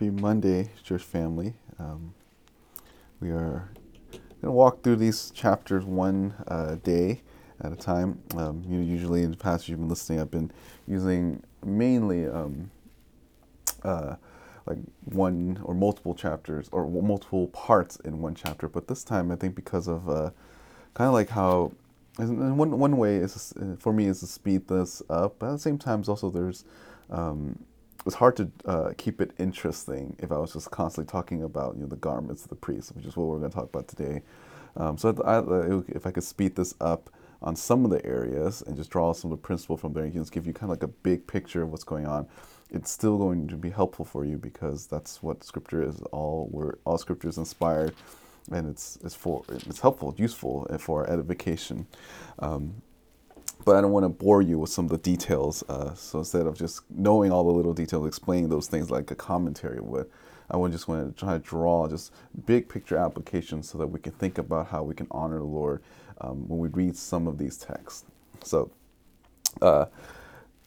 Happy Monday, church family. Um, we are going to walk through these chapters one uh, day at a time. Um, you know, usually in the past you've been listening, I've been using mainly um, uh, like one or multiple chapters or multiple parts in one chapter. But this time, I think because of uh, kind of like how, and one one way is for me is to speed this up. But at the same time, also there's um, it's hard to uh, keep it interesting if I was just constantly talking about you know the garments of the priests, which is what we're going to talk about today. Um, so I, I, if I could speed this up on some of the areas and just draw some of the principle from there, and just give you kind of like a big picture of what's going on. It's still going to be helpful for you because that's what Scripture is. All we're all Scripture is inspired, and it's it's for it's helpful, useful and for our edification. Um, but I don't want to bore you with some of the details. Uh, so instead of just knowing all the little details, explaining those things like a commentary would, I would just want to try to draw just big picture applications so that we can think about how we can honor the Lord um, when we read some of these texts. So, uh,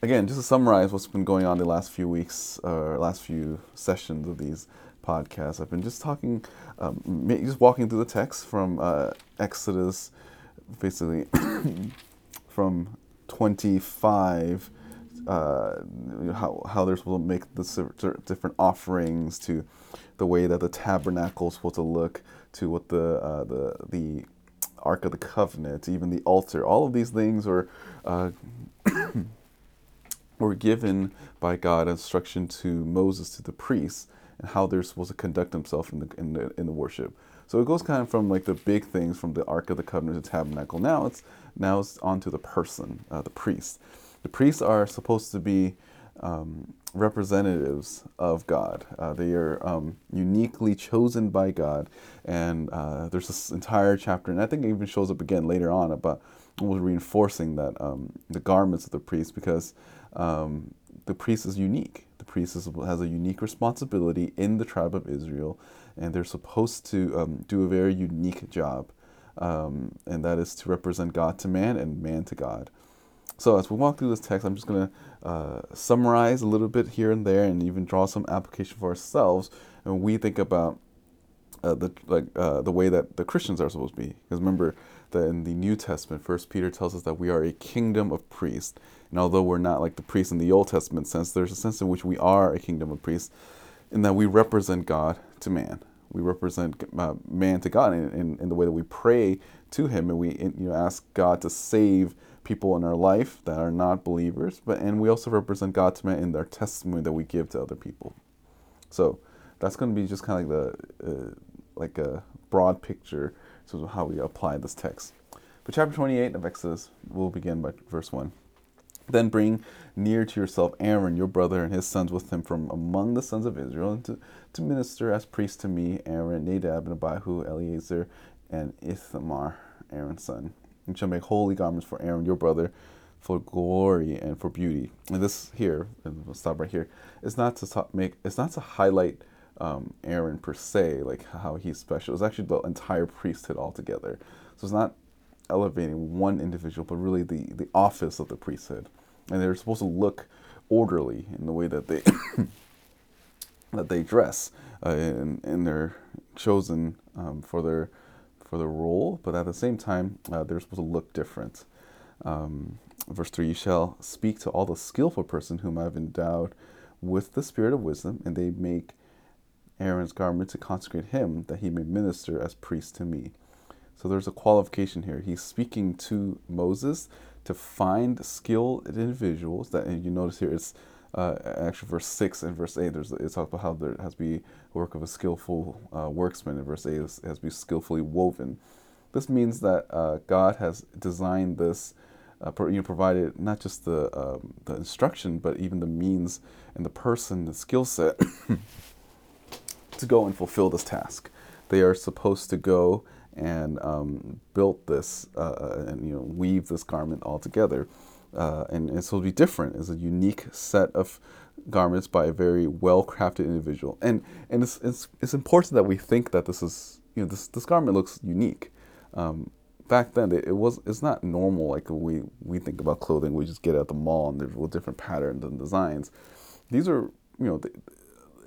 again, just to summarize what's been going on the last few weeks or uh, last few sessions of these podcasts, I've been just talking, um, just walking through the text from uh, Exodus, basically. From 25 uh, how, how they're supposed to make the different offerings to the way that the tabernacle is supposed to look to what the uh, the the ark of the covenant even the altar. All of these things were uh, were given by God instruction to Moses to the priests and how they're supposed to conduct themselves in the, in the in the worship so it goes kind of from like the big things from the ark of the covenant to tabernacle now it's now it's on to the person, uh, the priest. The priests are supposed to be um, representatives of God. Uh, they are um, uniquely chosen by God, and uh, there's this entire chapter, and I think it even shows up again later on about reinforcing that um, the garments of the priest, because um, the priest is unique. Priest is, has a unique responsibility in the tribe of Israel, and they're supposed to um, do a very unique job um, and that is to represent God to man and man to God. So as we walk through this text, I'm just going to uh, summarize a little bit here and there, and even draw some application for ourselves. And we think about uh, the like uh, the way that the Christians are supposed to be. Because remember that in the New Testament, First Peter tells us that we are a kingdom of priests. And although we're not like the priests in the Old Testament sense, there's a sense in which we are a kingdom of priests, in that we represent God to man we represent uh, man to God in, in, in, the way that we pray to Him and we you know ask God to save people in our life that are not believers, but and we also represent God to man in their testimony that we give to other people. So that's going to be just kind of like the uh, like a broad picture of how we apply this text. But chapter 28 of Exodus, we'll begin by verse 1. Then bring near to yourself Aaron, your brother, and his sons with him from among the sons of Israel, and to, to minister as priests to me, Aaron, Nadab, and Abihu, Eleazar, and Ithamar, Aaron's son. And shall make holy garments for Aaron, your brother, for glory and for beauty. And this here, and we'll stop right here, is not to make, it's not to highlight um, Aaron per se, like how he's special. It's actually the entire priesthood altogether. So it's not elevating one individual, but really the, the office of the priesthood. And they're supposed to look orderly in the way that they that they dress, uh, and, and they're chosen um, for their for their role. But at the same time, uh, they're supposed to look different. Um, verse three: You shall speak to all the skillful person whom I have endowed with the spirit of wisdom, and they make Aaron's garment to consecrate him, that he may minister as priest to me. So there's a qualification here. He's speaking to Moses to find skilled individuals. That and you notice here it's uh, actually verse six and verse eight. There's it talks about how there has to be work of a skillful uh, worksman. In verse eight, it has to be skillfully woven. This means that uh, God has designed this. Uh, you know, provided not just the um, the instruction, but even the means and the person, the skill set to go and fulfill this task. They are supposed to go and um, built this uh, uh, and you know weave this garment all together. Uh, and, and so it'll be different. It's a unique set of garments by a very well crafted individual. And and it's, it's it's important that we think that this is you know this this garment looks unique. Um, back then it, it, was it's not normal like we we think about clothing we just get at the mall and there's different patterns and designs. These are you know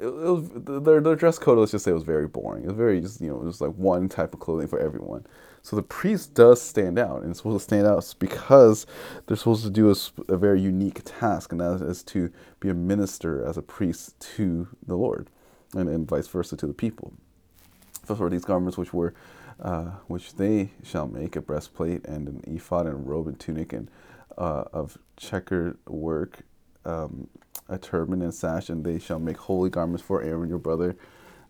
it, was their, their dress code. Let's just say was very boring. It was very just you know was like one type of clothing for everyone. So the priest does stand out, and it's supposed to stand out because they're supposed to do a, a very unique task, and that is to be a minister as a priest to the Lord, and, and vice versa to the people. First of these garments which were, uh, which they shall make a breastplate and an ephod and a robe and tunic and uh, of checkered work, um, a turban and sash, and they shall make holy garments for Aaron your brother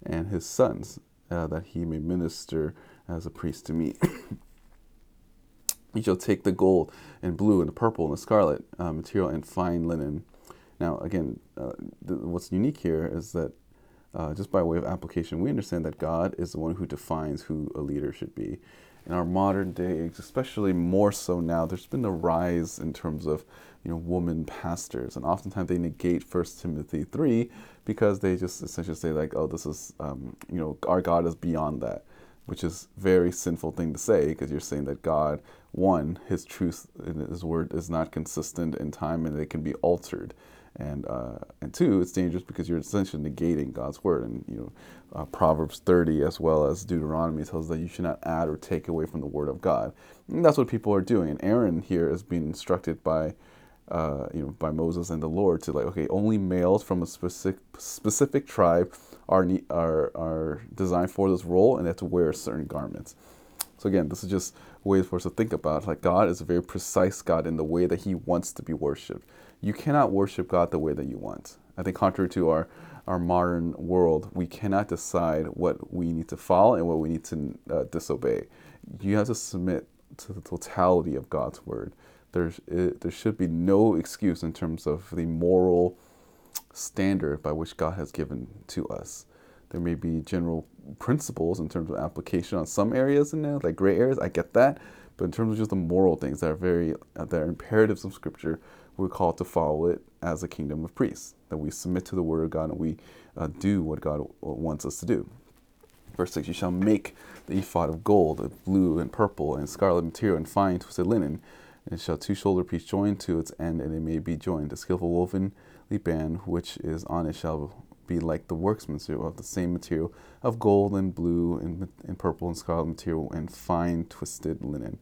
and his sons, uh, that he may minister as a priest to me. you shall take the gold and blue and the purple and the scarlet uh, material and fine linen. Now, again, uh, th- what's unique here is that uh, just by way of application, we understand that God is the one who defines who a leader should be. In our modern day, especially more so now, there's been a rise in terms of you know woman pastors, and oftentimes they negate First Timothy three because they just essentially say like, oh, this is um, you know our God is beyond that which is very sinful thing to say because you're saying that God, one, His truth in His word is not consistent in time and it can be altered, and uh, and two, it's dangerous because you're essentially negating God's word. And you know, uh, Proverbs 30 as well as Deuteronomy tells us that you should not add or take away from the word of God. And that's what people are doing. And Aaron here is being instructed by. Uh, you know, by Moses and the Lord to like, okay, only males from a specific specific tribe are, are, are designed for this role and they have to wear certain garments. So again, this is just ways for us to think about like God is a very precise God in the way that He wants to be worshipped. You cannot worship God the way that you want. I think contrary to our our modern world, we cannot decide what we need to follow and what we need to uh, disobey. You have to submit to the totality of God's word. There's it, there should be no excuse in terms of the moral standard by which God has given to us. There may be general principles in terms of application on some areas in there, like gray areas. I get that, but in terms of just the moral things that are very uh, that are imperatives of Scripture, we're called to follow it as a kingdom of priests. That we submit to the Word of God and we uh, do what God wants us to do. Verse 6 You shall make the ephod of gold, of blue and purple, and scarlet material, and fine twisted linen. And shall two shoulder pieces join to its end, and it may be joined. A skillful woven the band which is on it shall be like the workmanship of the same material of gold and blue and, and purple and scarlet material and fine twisted linen.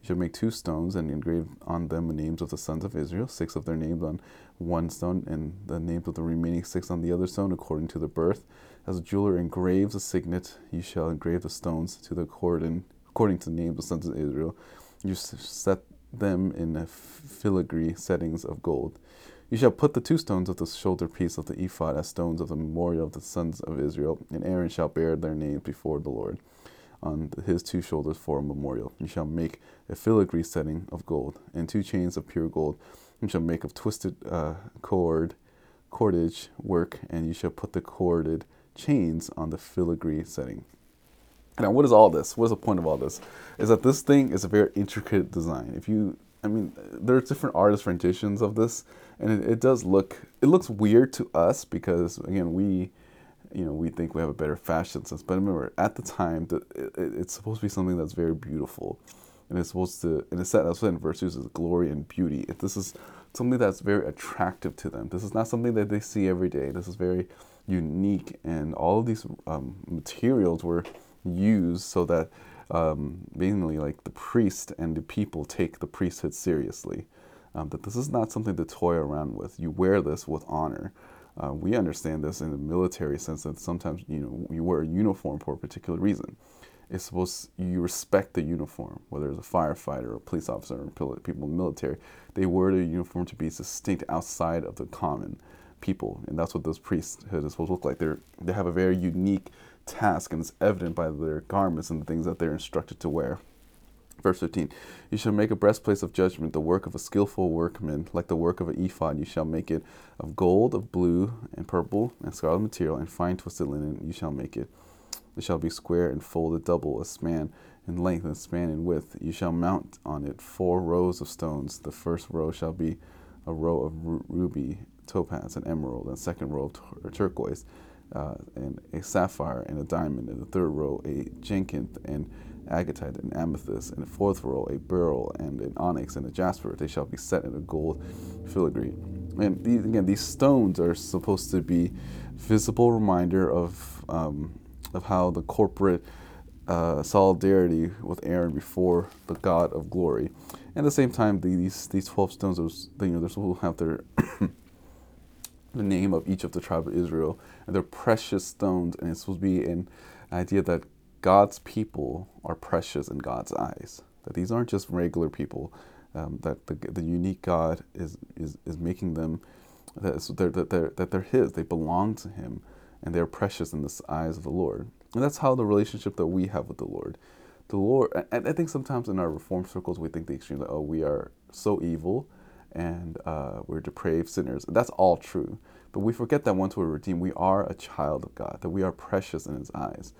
You shall make two stones and engrave on them the names of the sons of Israel, six of their names on one stone, and the names of the remaining six on the other stone, according to the birth. As a jeweler engraves a signet, you shall engrave the stones to the according, according to the names of the sons of Israel. You set them in filigree settings of gold. You shall put the two stones of the shoulder piece of the ephod as stones of the memorial of the sons of Israel, and Aaron shall bear their names before the Lord on his two shoulders for a memorial. You shall make a filigree setting of gold, and two chains of pure gold. You shall make of twisted uh, cord, cordage work, and you shall put the corded chains on the filigree setting. Now, what is all this? What is the point of all this? Is that this thing is a very intricate design. If you I mean, there's different artist renditions of this, and it, it, does look it looks weird to us because again we, you know, we think we have a better fashion sense. But remember, at the time, that it, it's supposed to be something that's very beautiful, and it's supposed to, and it's said that's what in virtues is glory and beauty. If this is something that's very attractive to them. This is not something that they see every day. This is very unique, and all of these um, materials were used so that um, mainly like the priest and the people take the priesthood seriously. Um, that this is not something to toy around with. You wear this with honor. Uh, we understand this in the military sense that sometimes you know you wear a uniform for a particular reason. It's supposed you respect the uniform, whether it's a firefighter or a police officer or people in the military. They wear their uniform to be distinct outside of the common people, and that's what this priesthood is supposed to look like. They they have a very unique task, and it's evident by their garments and the things that they're instructed to wear. Verse 15 You shall make a breastplate of judgment, the work of a skillful workman, like the work of an ephod. You shall make it of gold, of blue, and purple, and scarlet material, and fine twisted linen. You shall make it. It shall be square and folded double, a span in length and a span in width. You shall mount on it four rows of stones. The first row shall be a row of ruby, topaz, and emerald, and second row of turquoise uh, and a sapphire and a diamond. In the third row, a jacinth and agatite and amethyst. and a fourth row, a beryl and an onyx and a jasper. They shall be set in a gold filigree. and these, again, these stones are supposed to be visible reminder of um, of how the corporate uh, solidarity with Aaron before the God of glory. And at the same time, these these twelve stones, those you know, they're supposed to have their the name of each of the tribe of Israel, and they're precious stones, and it's supposed to be an idea that God's people are precious in God's eyes. That these aren't just regular people. Um, that the, the unique God is, is, is making them that they're, that, they're, that they're His. They belong to Him, and they're precious in the eyes of the Lord. And that's how the relationship that we have with the Lord. The Lord, and I think sometimes in our reform circles we think the extreme that oh we are so evil, and uh, we're depraved sinners. That's all true. But we forget that once we're redeemed, we are a child of God, that we are precious in His eyes,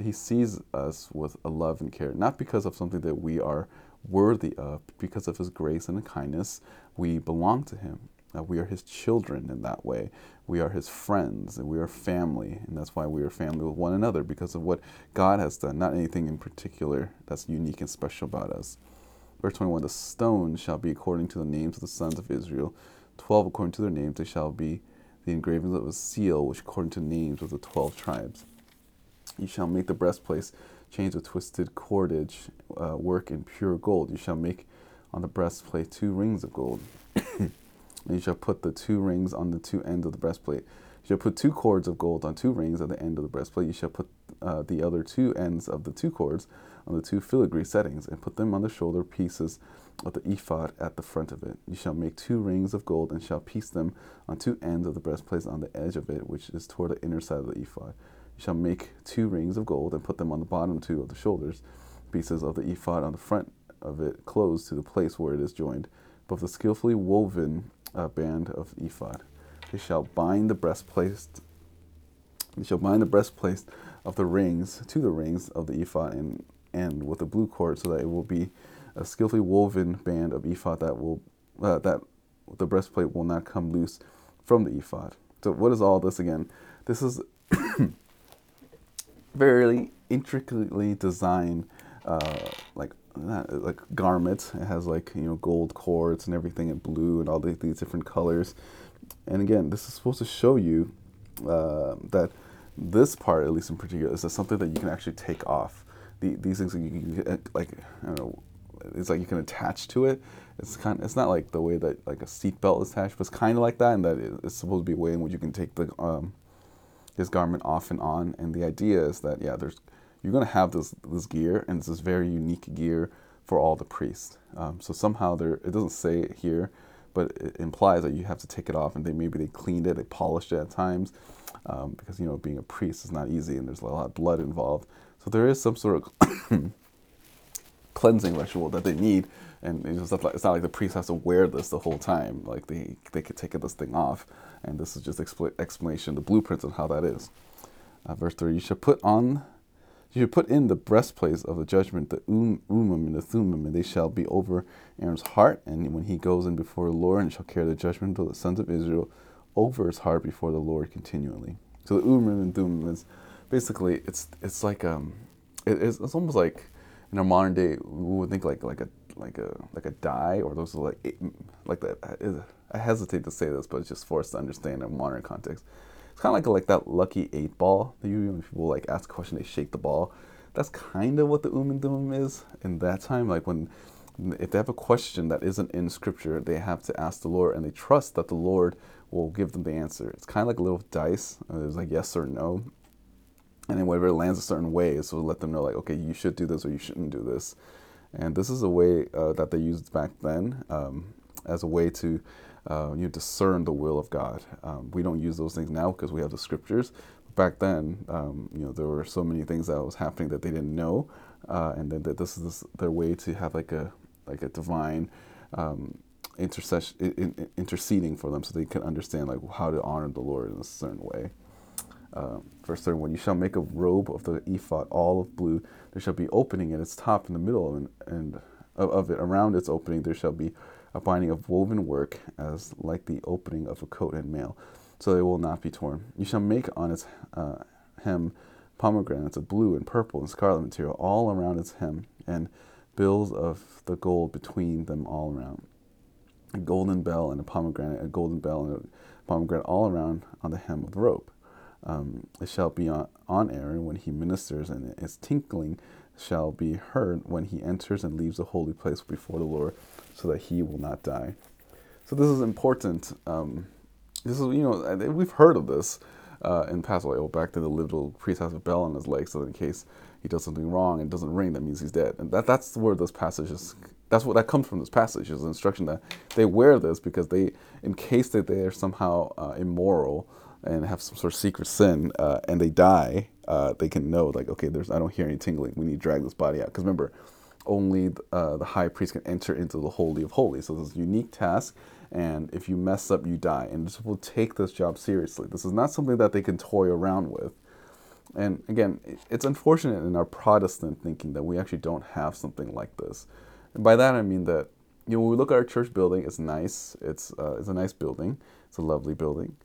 He sees us with a love and care, not because of something that we are worthy of, because of His grace and kindness. We belong to Him. Uh, we are His children in that way. We are His friends, and we are family, and that's why we are family with one another because of what God has done, not anything in particular that's unique and special about us. Verse 21 The stone shall be according to the names of the sons of Israel. Twelve according to their names, they shall be the engravings of a seal, which according to names of the twelve tribes. You shall make the breastplate chains of twisted cordage, uh, work in pure gold. You shall make on the breastplate two rings of gold. and you shall put the two rings on the two ends of the breastplate. You shall put two cords of gold on two rings at the end of the breastplate. You shall put uh, the other two ends of the two cords on the two filigree settings, and put them on the shoulder pieces of the ephod at the front of it. You shall make two rings of gold, and shall piece them on two ends of the breastplate on the edge of it, which is toward the inner side of the ephod. You shall make two rings of gold, and put them on the bottom two of the shoulders pieces of the ephod on the front of it, close to the place where it is joined, above the skillfully woven uh, band of ephod. They shall bind the breastplate. They shall bind the breastplate of the rings to the rings of the ephod and end with a blue cord, so that it will be a skillfully woven band of ephod that will uh, that the breastplate will not come loose from the ephod. So what is all this again? This is very intricately designed, uh, like not, like garment. It has like you know gold cords and everything in blue and all these, different colors. And again, this is supposed to show you uh, that this part, at least in particular, is something that you can actually take off the, these things you, uh, like I don't know, it's like you can attach to it. It's kind. Of, it's not like the way that like a seatbelt is attached, but it's kind of like that, and that it's supposed to be a way in which you can take the um, this garment off and on. And the idea is that yeah, there's you're gonna have this this gear, and this very unique gear for all the priests. Um, so somehow there, it doesn't say it here, but it implies that you have to take it off, and they maybe they cleaned it, they polished it at times, um, because you know being a priest is not easy, and there's a lot of blood involved. So there is some sort of cleansing ritual that they need, and it's not, like, it's not like the priest has to wear this the whole time. Like they they could take this thing off, and this is just expl- explanation, the blueprints on how that is. Uh, verse three: You should put on, you should put in the breastplates of the judgment, the um, Urim and the thummim, and they shall be over Aaron's heart, and when he goes in before the Lord, and shall carry the judgment of the sons of Israel over his heart before the Lord continually. So the Urim and thummim is basically it's it's like um it, it's, it's almost like in our modern day we would think like like a like a like a die or those like like that. I hesitate to say this, but it's just for us to understand in modern context. It's kind of like like that lucky eight ball that you when people like ask a question, they shake the ball. That's kind of what the um and is in that time. Like when if they have a question that isn't in scripture, they have to ask the Lord, and they trust that the Lord will give them the answer. It's kind of like a little dice. It's like yes or no, and then whatever it lands a certain way, so let them know like, okay, you should do this or you shouldn't do this. And this is a way uh, that they used back then um, as a way to uh, you know, discern the will of God. Um, we don't use those things now because we have the scriptures. Back then, um, you know, there were so many things that was happening that they didn't know, uh, and then that this is this, their way to have like a like a divine um, intercession, in, interceding for them, so they can understand like how to honor the Lord in a certain way. Um, verse 31 You shall make a robe of the ephod all of blue. There shall be opening at its top in the middle, and, and of, it around its opening there shall be a binding of woven work, as like the opening of a coat and mail, so they will not be torn. You shall make on its uh, hem pomegranates of blue and purple and scarlet material all around its hem, and bills of the gold between them all around. a golden bell and a pomegranate, a golden bell and a pomegranate all around on the hem of the robe. Um, it shall be on, on Aaron when he ministers, and its tinkling shall be heard when he enters and leaves the holy place before the Lord, so that he will not die. So this is important. Um, this is you know we've heard of this uh, in past. Back to the little priest has a bell on his leg, so in case he does something wrong and doesn't ring, that means he's dead. And that that's where this passage is. That's what that comes from. This passage is instruction that they wear this because they, in case that they are somehow uh, immoral and have some sort of secret sin uh, and they die, uh, they can know like, okay, there's I don't hear any tingling. We need to drag this body out because remember, only uh, the high priest can enter into the holy of holies. So this unique task, and if you mess up, you die. And will take this job seriously. This is not something that they can toy around with. And again, it's unfortunate in our Protestant thinking that we actually don't have something like this. And by that I mean that you know when we look at our church building, it's nice. It's uh, it's a nice building. It's a lovely building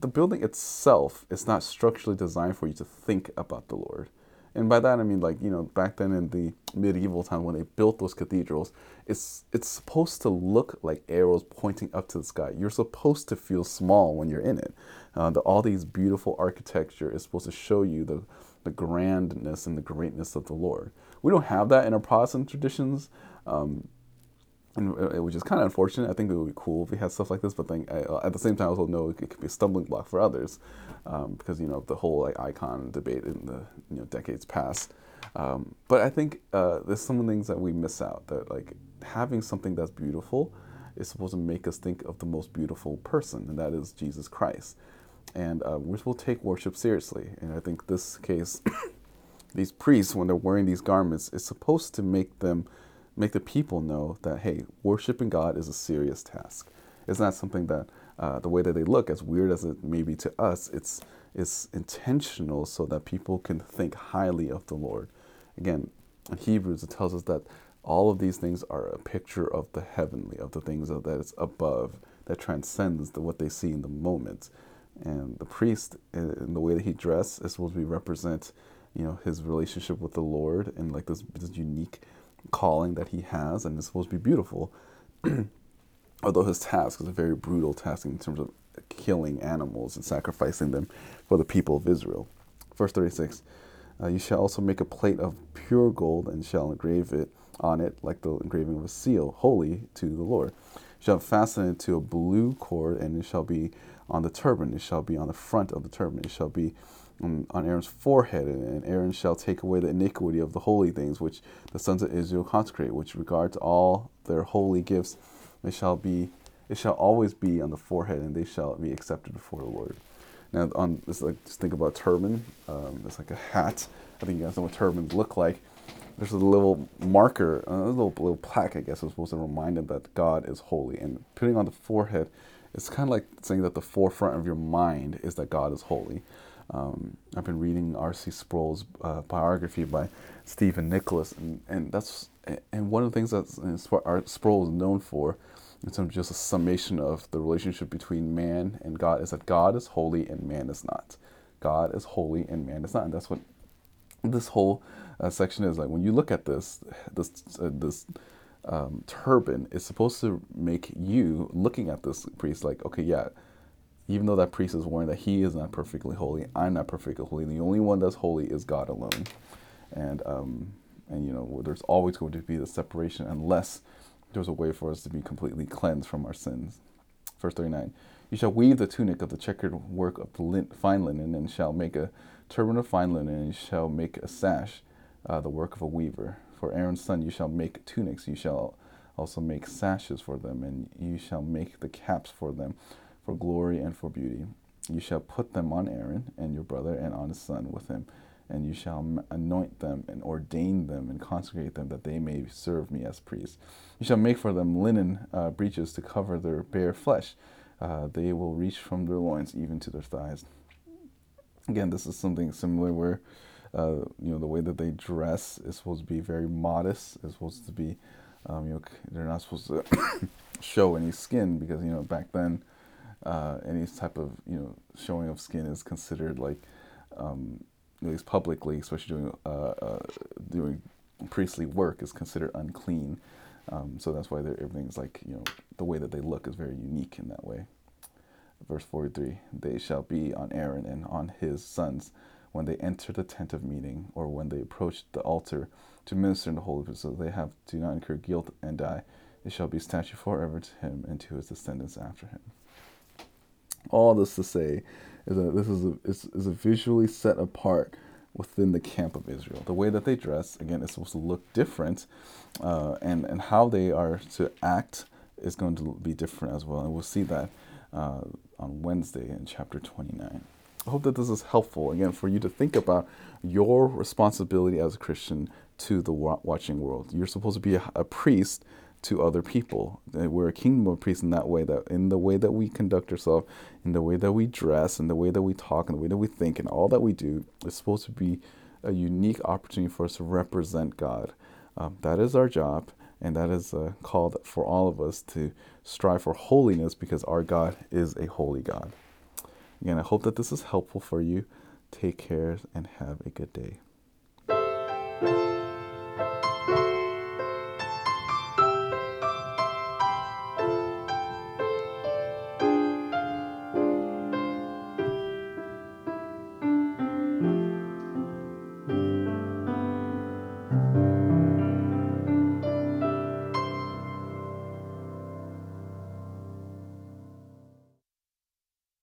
the building itself is not structurally designed for you to think about the Lord. And by that I mean like, you know, back then in the medieval time when they built those cathedrals, it's it's supposed to look like arrows pointing up to the sky. You're supposed to feel small when you're in it. Uh, the, all these beautiful architecture is supposed to show you the, the grandness and the greatness of the Lord. We don't have that in our Protestant traditions. Um, and uh, which is kind of unfortunate. I think it would be cool if we had stuff like this, but then uh, at the same time, I also know it could be a stumbling block for others um, because you know the whole like icon debate in the you know decades past. Um, but I think uh, there's some things that we miss out. That like having something that's beautiful is supposed to make us think of the most beautiful person, and that is Jesus Christ. And uh, we're supposed to take worship seriously. And I think this case, these priests, when they're wearing these garments, is supposed to make them make the people know that, hey, worshiping God is a serious task. It's not something that uh, the way that they look, as weird as it may be to us, it's, it's intentional so that people can think highly of the Lord. Again, in Hebrews, it tells us that all of these things are a picture of the heavenly, of the things that is above, that transcends the, what they see in the moment. And the priest, in the way that he dressed, is supposed to represent, you know, his relationship with the Lord and like this, this unique calling that he has and is supposed to be beautiful. Although his task is a very brutal task in terms of killing animals and sacrificing them for the people of Israel. Verse 36 uh, You shall also make a plate of pure gold and shall engrave it on it like the engraving of a seal, holy to the Lord. You shall fasten it to a blue cord, and it shall be on the turban. It shall be on the front of the turban. It shall be on, Aaron's forehead, and Aaron shall take away the iniquity of the holy things which the sons of Israel consecrate, which regards all their holy gifts. It shall be, it shall always be on the forehead, and they shall be accepted before the Lord. Now, on this, like, just think about turban. Um, it's like a hat. I think you guys know what turbans look like. There's a little marker, a little little plaque, I guess, is supposed to remind them that God is holy. And putting on the forehead, it's kind of like saying that the forefront of your mind is that God is holy. Um, I've been reading R.C. Sproul's uh, biography by Stephen Nichols, and, and that's and one of the things that Sproul is known for, in terms of just a summation of the relationship between man and God, is that God is holy and man is not. God is holy and man is not, and that's what this whole uh, section is like. When you look at this, this uh, this um, turban is supposed to make you looking at this priest like, okay, yeah even though that priest is warned that he is not perfectly holy, I'm not perfectly holy. The only one that's holy is God alone. And, um, and you know, there's always going to be the separation unless there's a way for us to be completely cleansed from our sins. Verse 39 You shall weave the tunic of the checkered work of the fine linen, and shall make a turban of fine linen, and shall make a sash, uh, the work of a weaver. For Aaron's son you shall make tunics, you shall also make sashes for them, and you shall make the caps for them for glory and for beauty. You shall put them on Aaron and your brother and on his son with him, and you shall anoint them and ordain them and consecrate them that they may serve me as priests. You shall make for them linen uh, breeches to cover their bare flesh. Uh, they will reach from their loins even to their thighs. Again, this is something similar where uh, you know the way that they dress is supposed to be very modest. It's supposed to be um, you know they're not supposed to show any skin because you know back then uh, any type of you know showing of skin is considered like um, at least publicly, especially doing uh, uh, doing priestly work, is considered unclean. Um, so that's why everything's like you know the way that they look is very unique in that way. Verse 43 They shall be on Aaron and on his sons when they enter the tent of meeting or when they approach the altar to minister in the holy place, so they have do not incur guilt and die. It shall be statute forever to him and to his descendants after him. All this to say is that this is a, is, is a visually set apart within the camp of Israel. The way that they dress, again, is supposed to look different, uh, and and how they are to act is going to be different as well. And we'll see that uh, on Wednesday in chapter 29. I hope that this is helpful again for you to think about your responsibility as a Christian to the watching world. You're supposed to be a, a priest to other people. We're a kingdom of priests in that way, that in the way that we conduct ourselves, in the way that we dress, in the way that we talk, in the way that we think, and all that we do is supposed to be a unique opportunity for us to represent God. Um, that is our job, and that is a call for all of us to strive for holiness because our God is a holy God. Again, I hope that this is helpful for you. Take care and have a good day.